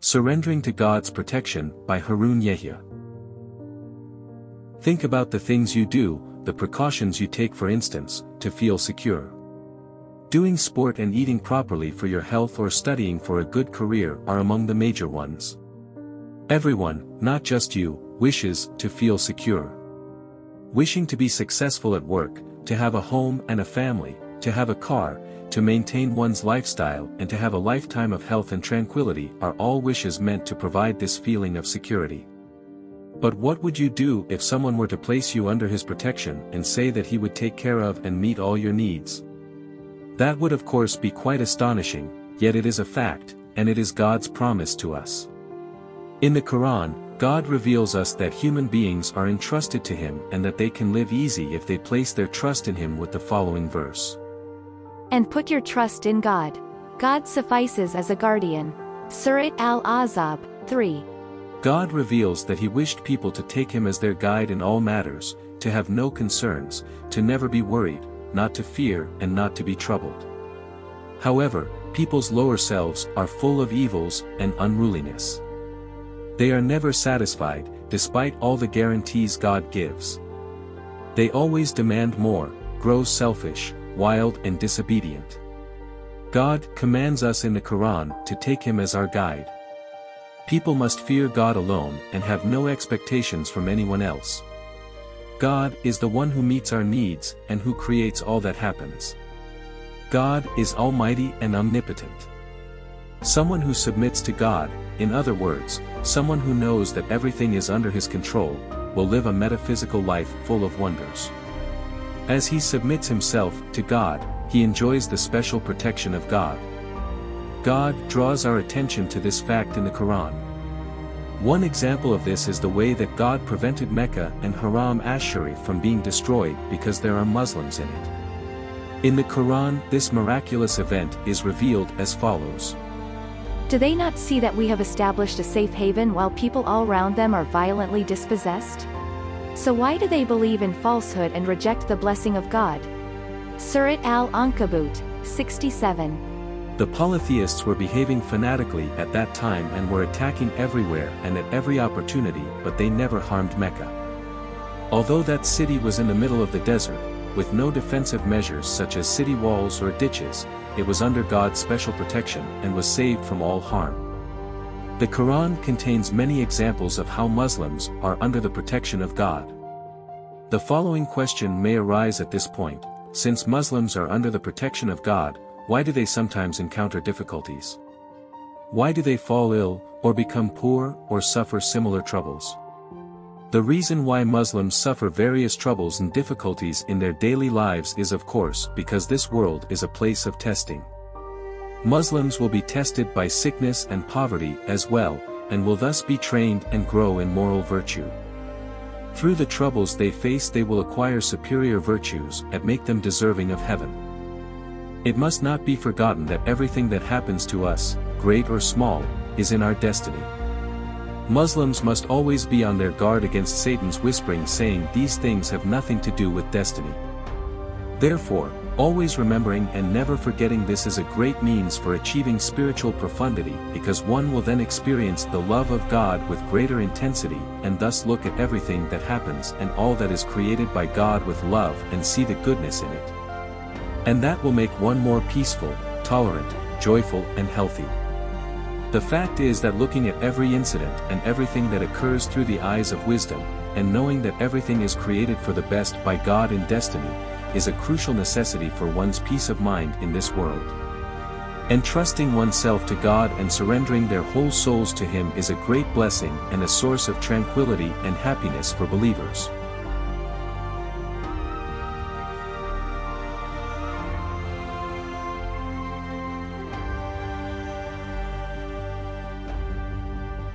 Surrendering to God's Protection by Harun Yahya. Think about the things you do, the precautions you take for instance, to feel secure. Doing sport and eating properly for your health or studying for a good career are among the major ones. Everyone, not just you, wishes to feel secure. Wishing to be successful at work, to have a home and a family, to have a car, to maintain one's lifestyle and to have a lifetime of health and tranquility are all wishes meant to provide this feeling of security. But what would you do if someone were to place you under his protection and say that he would take care of and meet all your needs? That would of course be quite astonishing, yet it is a fact, and it is God's promise to us. In the Quran, God reveals us that human beings are entrusted to him and that they can live easy if they place their trust in him with the following verse. And put your trust in God. God suffices as a guardian. Surat al-Ahzab, 3. God reveals that he wished people to take him as their guide in all matters, to have no concerns, to never be worried, not to fear and not to be troubled. However, people's lower selves are full of evils and unruliness. They are never satisfied, despite all the guarantees God gives. They always demand more, grow selfish, wild and disobedient. God commands us in the Quran to take him as our guide. People must fear God alone and have no expectations from anyone else. God is the one who meets our needs and who creates all that happens. God is almighty and omnipotent. Someone who submits to God, in other words, someone who knows that everything is under his control, will live a metaphysical life full of wonders. As he submits himself to God, he enjoys the special protection of God. God draws our attention to this fact in the Quran. One example of this is the way that God prevented Mecca and Haram Ash-Sharif from being destroyed because there are Muslims in it. In the Quran this miraculous event is revealed as follows. Do they not see that we have established a safe haven while people all round them are violently dispossessed? So why do they believe in falsehood and reject the blessing of God? Surat al-Ankabut, 67. The polytheists were behaving fanatically at that time and were attacking everywhere and at every opportunity but they never harmed Mecca. Although that city was in the middle of the desert, with no defensive measures such as city walls or ditches, it was under God's special protection and was saved from all harm. The Quran contains many examples of how Muslims are under the protection of God. The following question may arise at this point, since Muslims are under the protection of God, why do they sometimes encounter difficulties? Why do they fall ill, or become poor, or suffer similar troubles? The reason why Muslims suffer various troubles and difficulties in their daily lives is of course because this world is a place of testing. Muslims will be tested by sickness and poverty as well, and will thus be trained and grow in moral virtue. Through the troubles they face they will acquire superior virtues that make them deserving of heaven. It must not be forgotten that everything that happens to us, great or small, is in our destiny. Muslims must always be on their guard against Satan's whispering saying these things have nothing to do with destiny. Therefore, Always remembering and never forgetting this is a great means for achieving spiritual profundity because one will then experience the love of God with greater intensity and thus look at everything that happens and all that is created by God with love and see the goodness in it. And that will make one more peaceful, tolerant, joyful and healthy. The fact is that looking at every incident and everything that occurs through the eyes of wisdom, and knowing that everything is created for the best by God in destiny, is a crucial necessity for one's peace of mind in this world. Entrusting oneself to God and surrendering their whole souls to Him is a great blessing and a source of tranquility and happiness for believers.